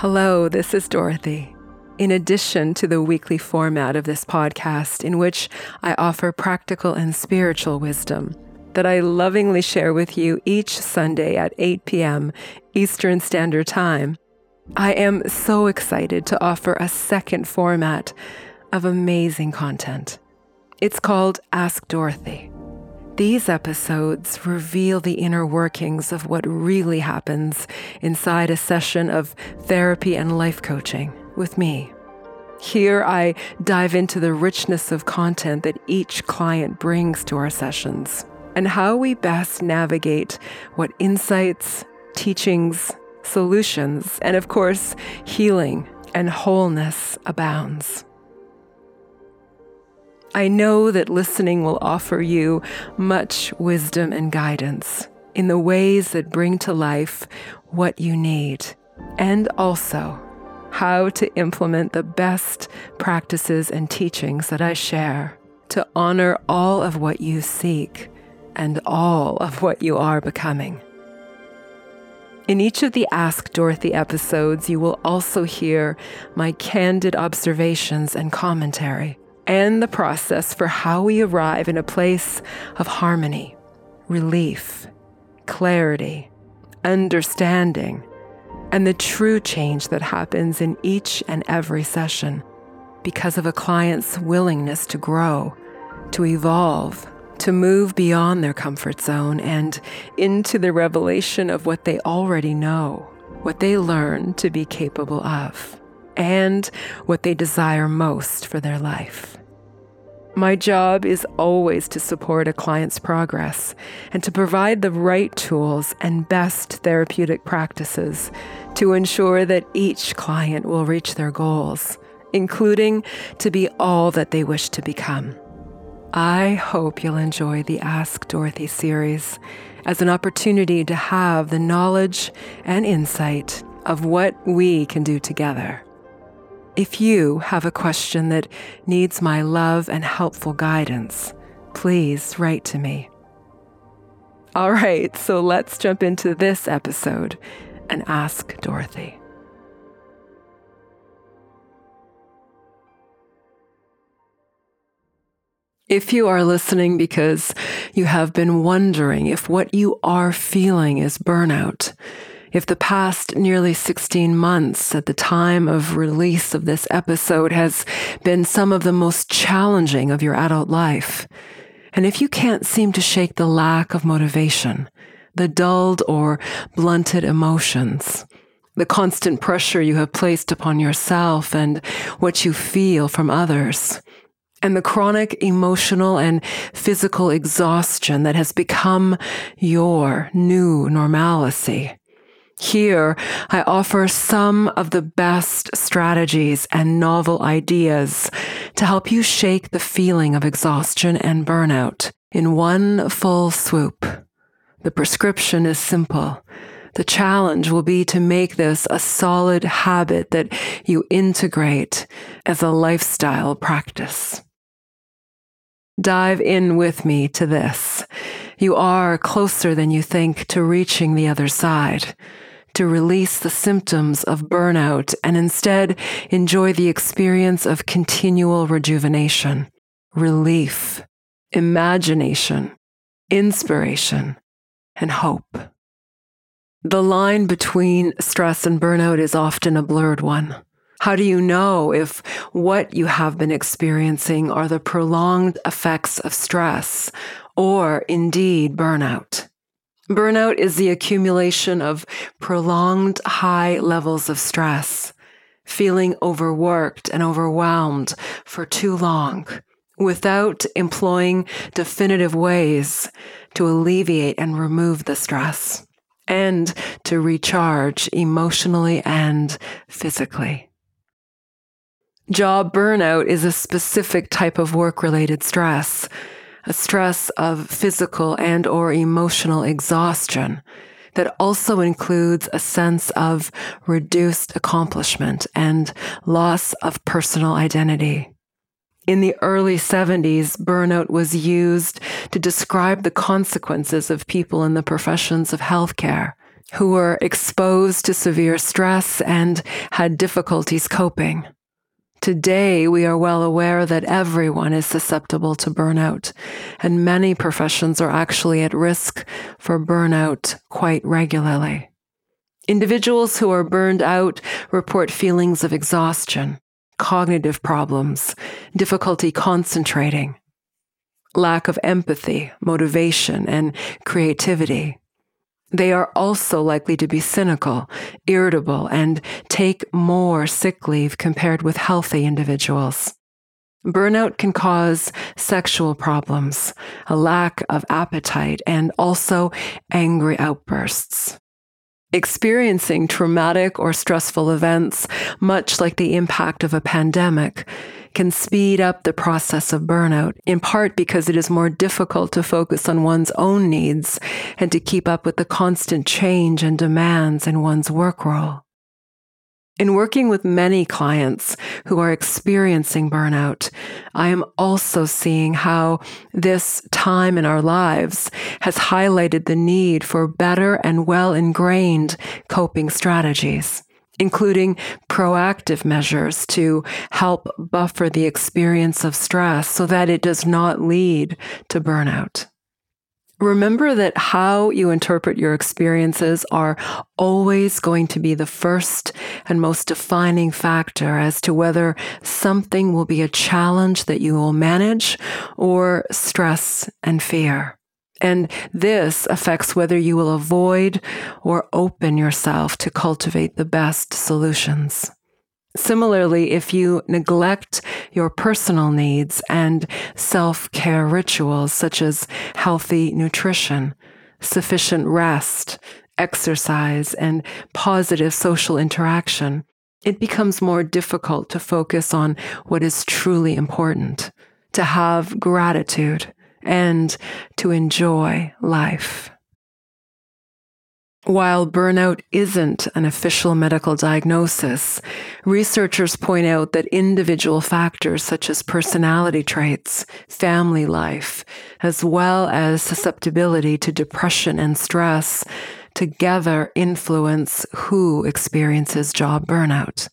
Hello, this is Dorothy. In addition to the weekly format of this podcast, in which I offer practical and spiritual wisdom that I lovingly share with you each Sunday at 8 p.m. Eastern Standard Time, I am so excited to offer a second format of amazing content. It's called Ask Dorothy. These episodes reveal the inner workings of what really happens inside a session of therapy and life coaching with me. Here, I dive into the richness of content that each client brings to our sessions and how we best navigate what insights, teachings, solutions, and of course, healing and wholeness abounds. I know that listening will offer you much wisdom and guidance in the ways that bring to life what you need, and also how to implement the best practices and teachings that I share to honor all of what you seek and all of what you are becoming. In each of the Ask Dorothy episodes, you will also hear my candid observations and commentary and the process for how we arrive in a place of harmony, relief, clarity, understanding, and the true change that happens in each and every session because of a client's willingness to grow, to evolve, to move beyond their comfort zone and into the revelation of what they already know, what they learn to be capable of, and what they desire most for their life. My job is always to support a client's progress and to provide the right tools and best therapeutic practices to ensure that each client will reach their goals, including to be all that they wish to become. I hope you'll enjoy the Ask Dorothy series as an opportunity to have the knowledge and insight of what we can do together. If you have a question that needs my love and helpful guidance, please write to me. All right, so let's jump into this episode and ask Dorothy. If you are listening because you have been wondering if what you are feeling is burnout, if the past nearly 16 months at the time of release of this episode has been some of the most challenging of your adult life, and if you can't seem to shake the lack of motivation, the dulled or blunted emotions, the constant pressure you have placed upon yourself and what you feel from others, and the chronic emotional and physical exhaustion that has become your new normalcy, here, I offer some of the best strategies and novel ideas to help you shake the feeling of exhaustion and burnout in one full swoop. The prescription is simple. The challenge will be to make this a solid habit that you integrate as a lifestyle practice. Dive in with me to this. You are closer than you think to reaching the other side to release the symptoms of burnout and instead enjoy the experience of continual rejuvenation, relief, imagination, inspiration, and hope. The line between stress and burnout is often a blurred one. How do you know if what you have been experiencing are the prolonged effects of stress or indeed burnout? Burnout is the accumulation of prolonged high levels of stress, feeling overworked and overwhelmed for too long without employing definitive ways to alleviate and remove the stress and to recharge emotionally and physically. Job burnout is a specific type of work related stress a stress of physical and or emotional exhaustion that also includes a sense of reduced accomplishment and loss of personal identity. In the early 70s, burnout was used to describe the consequences of people in the professions of healthcare, who were exposed to severe stress and had difficulties coping. Today, we are well aware that everyone is susceptible to burnout, and many professions are actually at risk for burnout quite regularly. Individuals who are burned out report feelings of exhaustion, cognitive problems, difficulty concentrating, lack of empathy, motivation, and creativity. They are also likely to be cynical, irritable, and take more sick leave compared with healthy individuals. Burnout can cause sexual problems, a lack of appetite, and also angry outbursts. Experiencing traumatic or stressful events, much like the impact of a pandemic, can speed up the process of burnout, in part because it is more difficult to focus on one's own needs and to keep up with the constant change and demands in one's work role. In working with many clients who are experiencing burnout, I am also seeing how this time in our lives has highlighted the need for better and well ingrained coping strategies including proactive measures to help buffer the experience of stress so that it does not lead to burnout. Remember that how you interpret your experiences are always going to be the first and most defining factor as to whether something will be a challenge that you will manage or stress and fear. And this affects whether you will avoid or open yourself to cultivate the best solutions. Similarly, if you neglect your personal needs and self care rituals, such as healthy nutrition, sufficient rest, exercise, and positive social interaction, it becomes more difficult to focus on what is truly important, to have gratitude, and to enjoy life. While burnout isn't an official medical diagnosis, researchers point out that individual factors such as personality traits, family life, as well as susceptibility to depression and stress, together influence who experiences job burnout.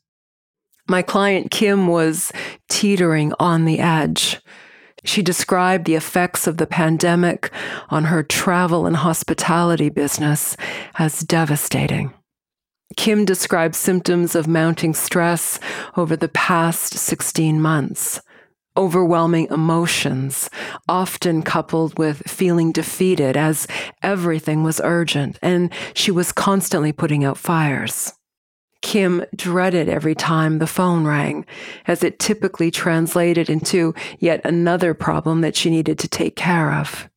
My client Kim was teetering on the edge. She described the effects of the pandemic on her travel and hospitality business as devastating. Kim described symptoms of mounting stress over the past 16 months. Overwhelming emotions, often coupled with feeling defeated as everything was urgent and she was constantly putting out fires. Kim dreaded every time the phone rang, as it typically translated into yet another problem that she needed to take care of.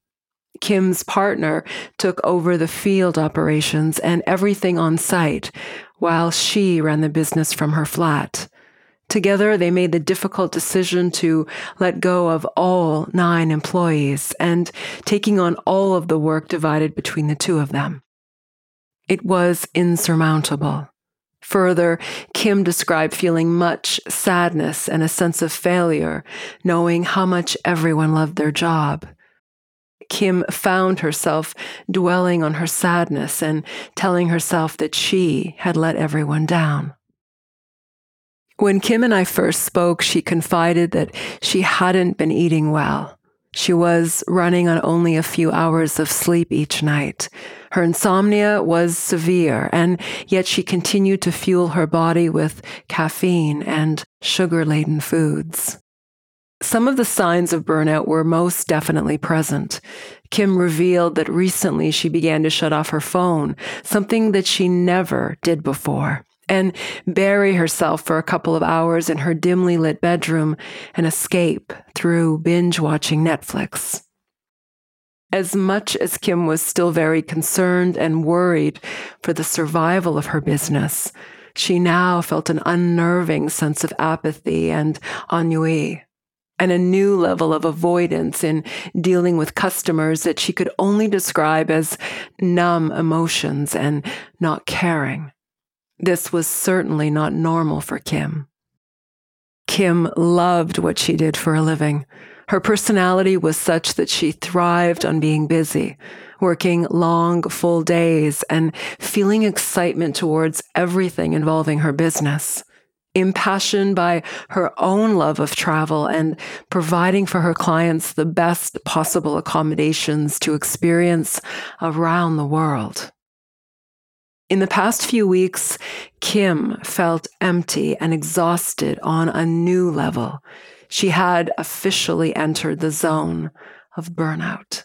Kim's partner took over the field operations and everything on site, while she ran the business from her flat. Together, they made the difficult decision to let go of all nine employees and taking on all of the work divided between the two of them. It was insurmountable. Further, Kim described feeling much sadness and a sense of failure, knowing how much everyone loved their job. Kim found herself dwelling on her sadness and telling herself that she had let everyone down. When Kim and I first spoke, she confided that she hadn't been eating well. She was running on only a few hours of sleep each night. Her insomnia was severe, and yet she continued to fuel her body with caffeine and sugar laden foods. Some of the signs of burnout were most definitely present. Kim revealed that recently she began to shut off her phone, something that she never did before and bury herself for a couple of hours in her dimly lit bedroom and escape through binge watching Netflix. As much as Kim was still very concerned and worried for the survival of her business, she now felt an unnerving sense of apathy and ennui, and a new level of avoidance in dealing with customers that she could only describe as numb emotions and not caring. This was certainly not normal for Kim. Kim loved what she did for a living. Her personality was such that she thrived on being busy, working long, full days and feeling excitement towards everything involving her business impassioned by her own love of travel and providing for her clients the best possible accommodations to experience around the world. In the past few weeks, Kim felt empty and exhausted on a new level. She had officially entered the zone of burnout.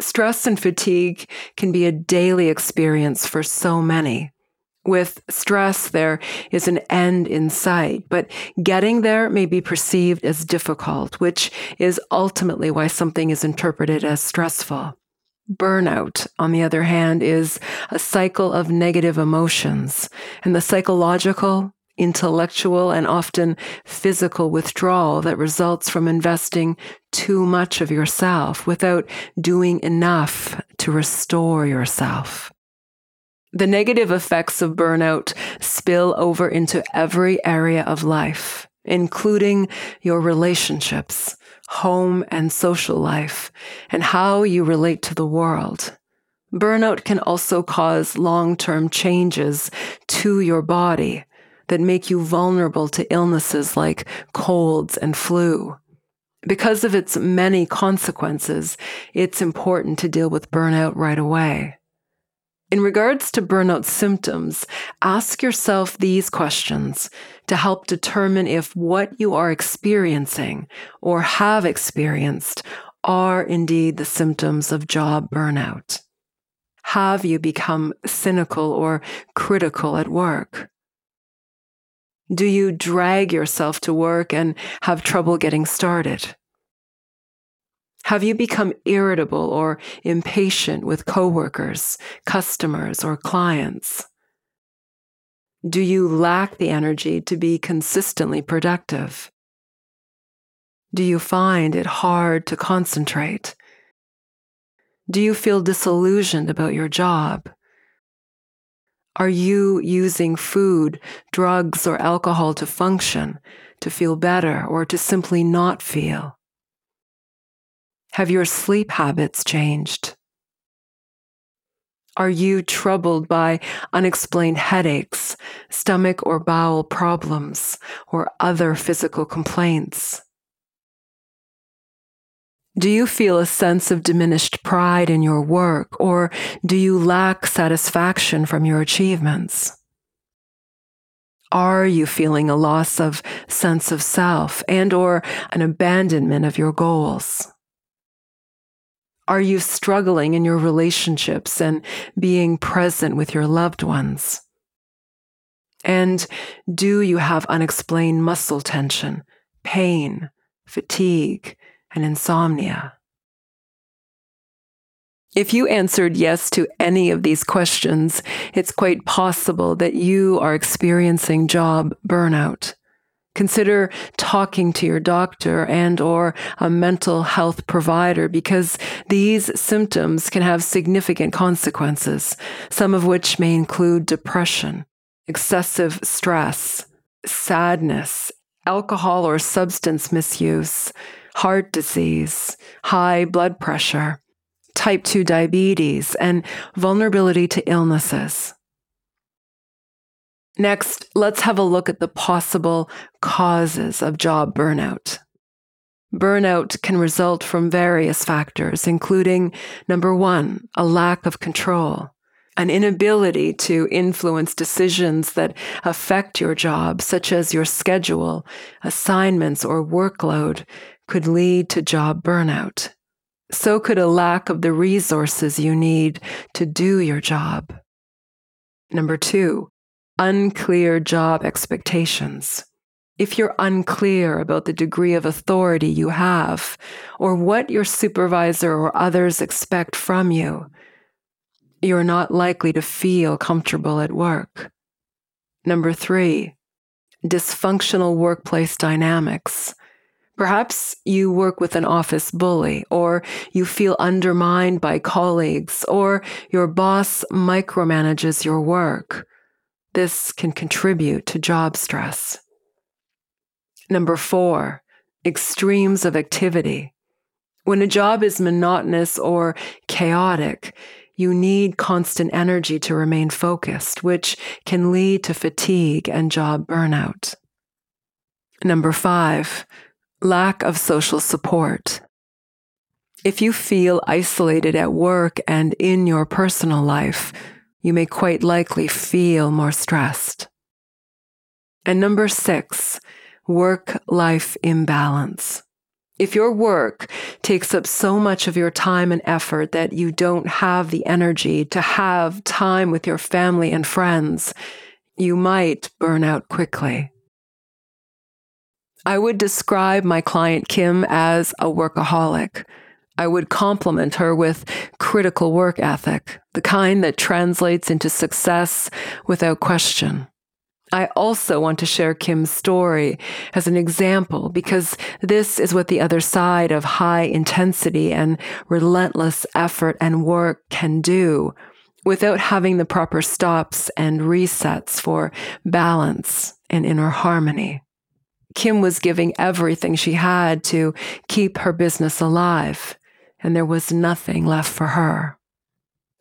Stress and fatigue can be a daily experience for so many. With stress, there is an end in sight, but getting there may be perceived as difficult, which is ultimately why something is interpreted as stressful. Burnout, on the other hand, is a cycle of negative emotions, and the psychological, intellectual, and often physical withdrawal that results from investing too much of yourself without doing enough to restore yourself. The negative effects of burnout spill over into every area of life, including your relationships, home and social life, and how you relate to the world. Burnout can also cause long term changes to your body that make you vulnerable to illnesses like colds and flu. Because of its many consequences, it's important to deal with burnout right away. In regards to burnout symptoms, ask yourself these questions to help determine if what you are experiencing or have experienced are indeed the symptoms of job burnout. Have you become cynical or critical at work? Do you drag yourself to work and have trouble getting started? Have you become irritable or impatient with coworkers, customers, or clients? Do you lack the energy to be consistently productive? Do you find it hard to concentrate? Do you feel disillusioned about your job? Are you using food, drugs, or alcohol to function, to feel better, or to simply not feel? Have your sleep habits changed? Are you troubled by unexplained headaches, stomach or bowel problems, or other physical complaints? Do you feel a sense of diminished pride in your work, or do you lack satisfaction from your achievements? Are you feeling a loss of sense of self and or an abandonment of your goals? Are you struggling in your relationships and being present with your loved ones? And do you have unexplained muscle tension, pain, fatigue, and insomnia? If you answered yes to any of these questions, it's quite possible that you are experiencing job burnout. Consider talking to your doctor and or a mental health provider because these symptoms can have significant consequences, some of which may include depression, excessive stress, sadness, alcohol or substance misuse, heart disease, high blood pressure, type 2 diabetes, and vulnerability to illnesses. Next, let's have a look at the possible causes of job burnout. Burnout can result from various factors, including number one, a lack of control, an inability to influence decisions that affect your job, such as your schedule, assignments, or workload, could lead to job burnout. So could a lack of the resources you need to do your job. Number two, unclear job expectations. If you're unclear about the degree of authority you have or what your supervisor or others expect from you, you're not likely to feel comfortable at work. Number three, dysfunctional workplace dynamics. Perhaps you work with an office bully, or you feel undermined by colleagues, or your boss micromanages your work, this can contribute to job stress. Number four, extremes of activity. When a job is monotonous or chaotic, you need constant energy to remain focused, which can lead to fatigue and job burnout. Number five, lack of social support. If you feel isolated at work and in your personal life, you may quite likely feel more stressed. And number six, work life imbalance. If your work takes up so much of your time and effort that you don't have the energy to have time with your family and friends, you might burn out quickly. I would describe my client Kim as a workaholic. I would compliment her with critical work ethic, the kind that translates into success without question. I also want to share Kim's story as an example because this is what the other side of high intensity and relentless effort and work can do without having the proper stops and resets for balance and inner harmony. Kim was giving everything she had to keep her business alive, and there was nothing left for her.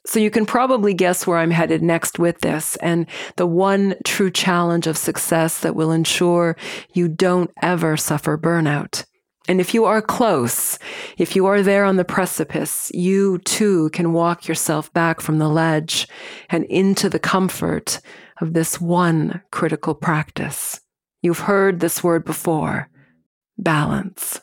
So you can probably guess where I'm headed next with this and the one true challenge of success that will ensure you don't ever suffer burnout. And if you are close, if you are there on the precipice, you too can walk yourself back from the ledge and into the comfort of this one critical practice. You've heard this word before balance.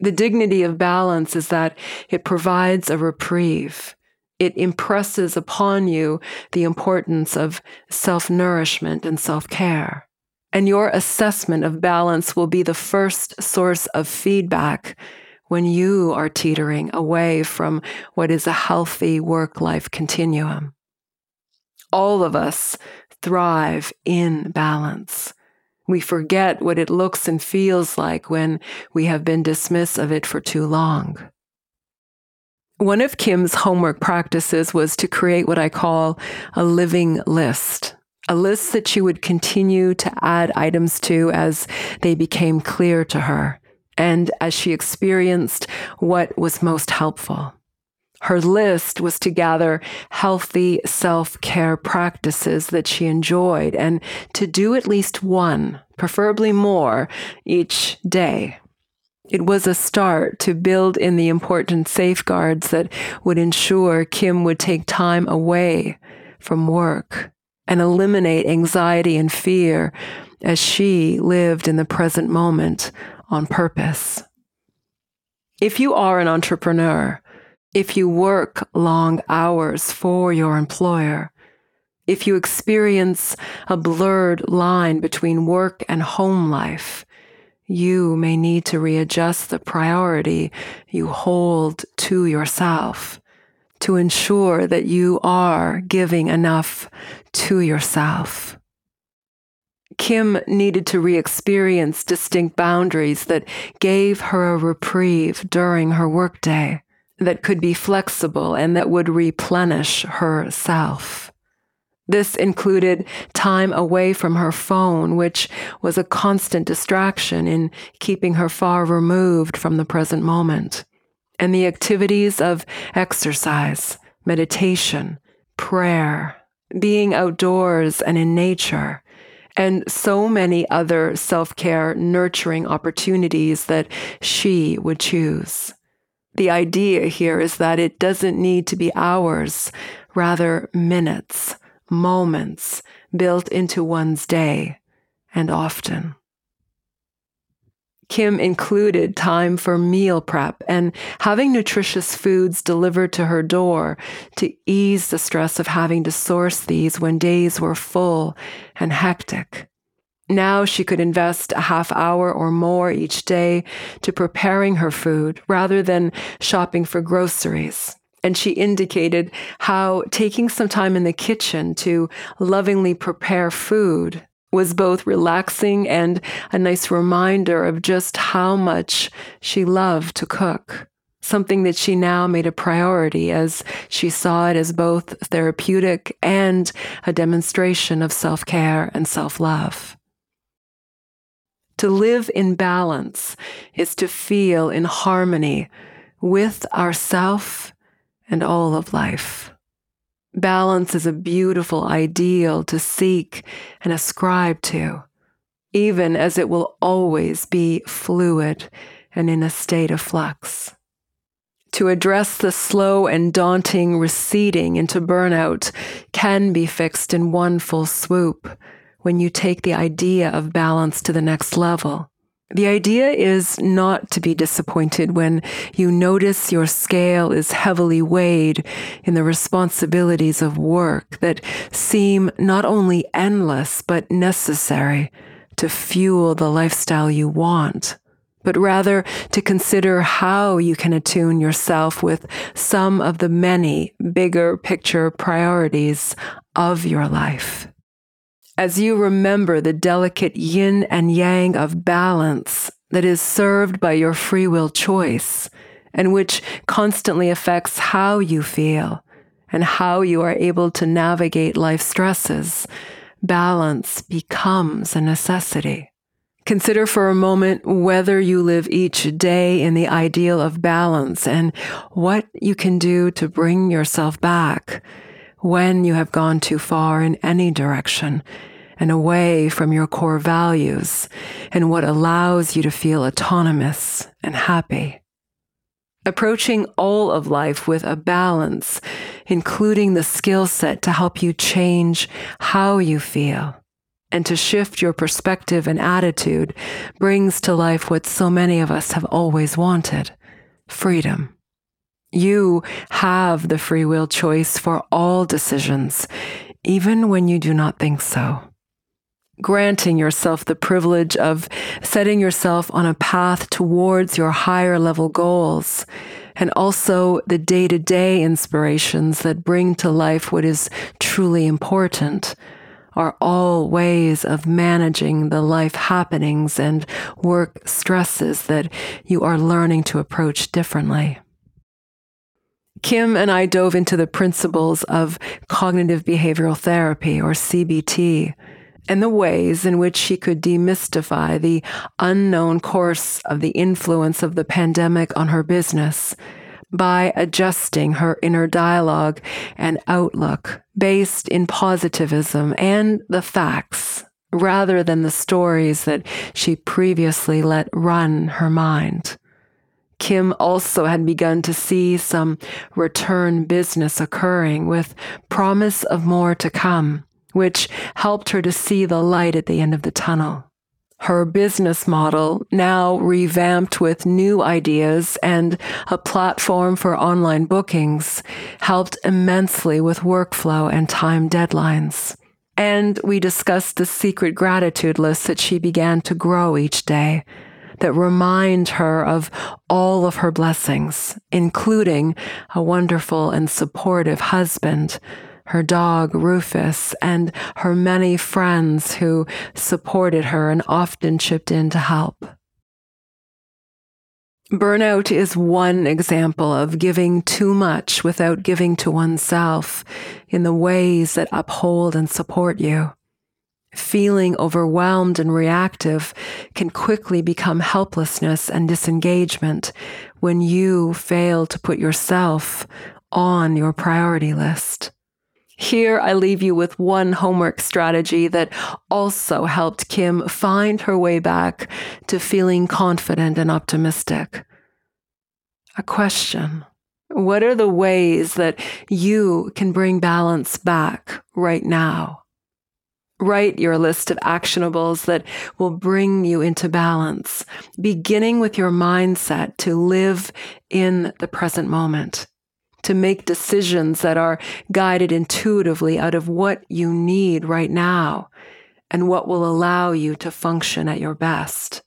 The dignity of balance is that it provides a reprieve it impresses upon you the importance of self nourishment and self care. And your assessment of balance will be the first source of feedback when you are teetering away from what is a healthy work life continuum. All of us thrive in balance. We forget what it looks and feels like when we have been dismissive of it for too long. One of Kim's homework practices was to create what I call a living list, a list that she would continue to add items to as they became clear to her and as she experienced what was most helpful. Her list was to gather healthy self care practices that she enjoyed and to do at least one, preferably more, each day. It was a start to build in the important safeguards that would ensure Kim would take time away from work and eliminate anxiety and fear as she lived in the present moment on purpose. If you are an entrepreneur, if you work long hours for your employer, if you experience a blurred line between work and home life, you may need to readjust the priority you hold to yourself to ensure that you are giving enough to yourself. Kim needed to re experience distinct boundaries that gave her a reprieve during her workday, that could be flexible and that would replenish herself. This included time away from her phone, which was a constant distraction in keeping her far removed from the present moment, and the activities of exercise, meditation, prayer, being outdoors and in nature, and so many other self care nurturing opportunities that she would choose. The idea here is that it doesn't need to be hours, rather minutes moments built into one's day and often. Kim included time for meal prep and having nutritious foods delivered to her door to ease the stress of having to source these when days were full and hectic. Now she could invest a half hour or more each day to preparing her food rather than shopping for groceries and she indicated how taking some time in the kitchen to lovingly prepare food was both relaxing and a nice reminder of just how much she loved to cook. Something that she now made a priority as she saw it as both therapeutic and a demonstration of self care and self love. To live in balance is to feel in harmony with ourself and all of life. Balance is a beautiful ideal to seek and ascribe to, even as it will always be fluid and in a state of flux. To address the slow and daunting receding into burnout can be fixed in one full swoop when you take the idea of balance to the next level. The idea is not to be disappointed when you notice your scale is heavily weighed in the responsibilities of work that seem not only endless but necessary to fuel the lifestyle you want, but rather to consider how you can attune yourself with some of the many bigger picture priorities of your life as you remember the delicate yin and yang of balance that is served by your free will choice and which constantly affects how you feel and how you are able to navigate life stresses, balance becomes a necessity. Consider for a moment whether you live each day in the ideal of balance and what you can do to bring yourself back when you have gone too far in any direction and away from your core values and what allows you to feel autonomous and happy. Approaching all of life with a balance, including the skill set to help you change how you feel and to shift your perspective and attitude brings to life what so many of us have always wanted freedom. You have the free will choice for all decisions, even when you do not think so. Granting yourself the privilege of setting yourself on a path towards your higher level goals, and also the day to day inspirations that bring to life what is truly important are all ways of managing the life happenings and work stresses that you are learning to approach differently. Kim and I dove into the principles of cognitive behavioral therapy, or CBT, and the ways in which she could demystify the unknown course of the influence of the pandemic on her business by adjusting her inner dialogue and outlook based in positivism and the facts rather than the stories that she previously let run her mind. Kim also had begun to see some return business occurring with promise of more to come, which helped her to see the light at the end of the tunnel. Her business model, now revamped with new ideas and a platform for online bookings, helped immensely with workflow and time deadlines. And we discussed the secret gratitude list that she began to grow each day that remind her of all of her blessings, including a wonderful and supportive husband, her dog Rufus, and her many friends who supported her and often chipped in to help. Burnout is one example of giving too much without giving to oneself in the ways that uphold and support you. Feeling overwhelmed and reactive can quickly become helplessness and disengagement when you fail to put yourself on your priority list. Here, I leave you with one homework strategy that also helped Kim find her way back to feeling confident and optimistic. A question What are the ways that you can bring balance back right now? Write your list of actionables that will bring you into balance, beginning with your mindset to live in the present moment, to make decisions that are guided intuitively out of what you need right now and what will allow you to function at your best.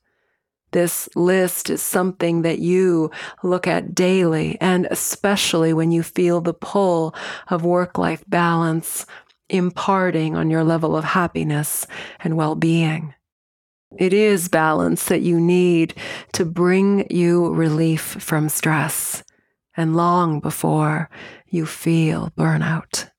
This list is something that you look at daily, and especially when you feel the pull of work life balance imparting on your level of happiness and well being. It is balance that you need to bring you relief from stress and long before you feel burnout.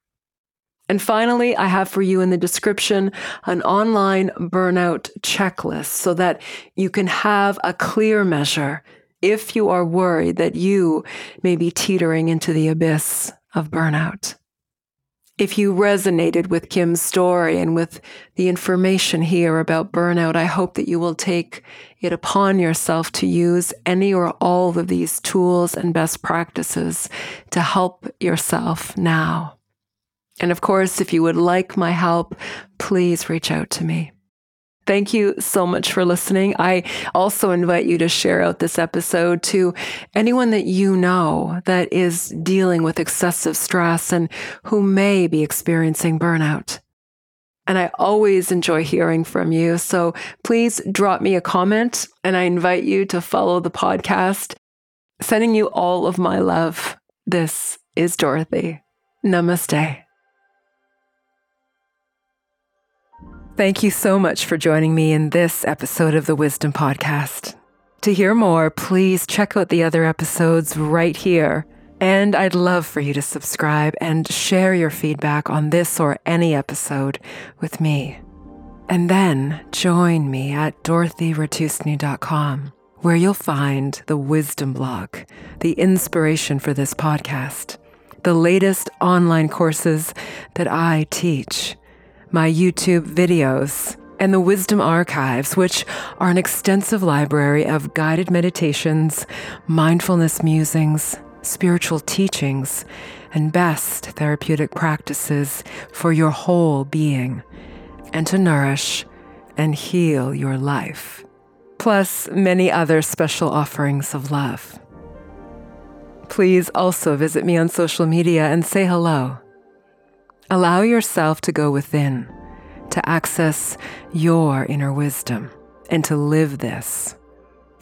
And finally, I have for you in the description an online burnout checklist so that you can have a clear measure if you are worried that you may be teetering into the abyss of burnout. If you resonated with Kim's story and with the information here about burnout, I hope that you will take it upon yourself to use any or all of these tools and best practices to help yourself now. And of course, if you would like my help, please reach out to me. Thank you so much for listening. I also invite you to share out this episode to anyone that you know that is dealing with excessive stress and who may be experiencing burnout. And I always enjoy hearing from you. So please drop me a comment and I invite you to follow the podcast. Sending you all of my love. This is Dorothy. Namaste. Thank you so much for joining me in this episode of the Wisdom Podcast. To hear more, please check out the other episodes right here. And I'd love for you to subscribe and share your feedback on this or any episode with me. And then join me at dorothyratusny.com, where you'll find the wisdom blog, the inspiration for this podcast, the latest online courses that I teach my YouTube videos, and the Wisdom Archives, which are an extensive library of guided meditations, mindfulness musings, spiritual teachings, and best therapeutic practices for your whole being and to nourish and heal your life, plus many other special offerings of love. Please also visit me on social media and say hello. Allow yourself to go within, to access your inner wisdom, and to live this.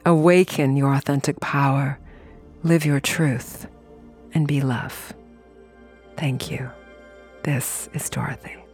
Awaken your authentic power, live your truth, and be love. Thank you. This is Dorothy.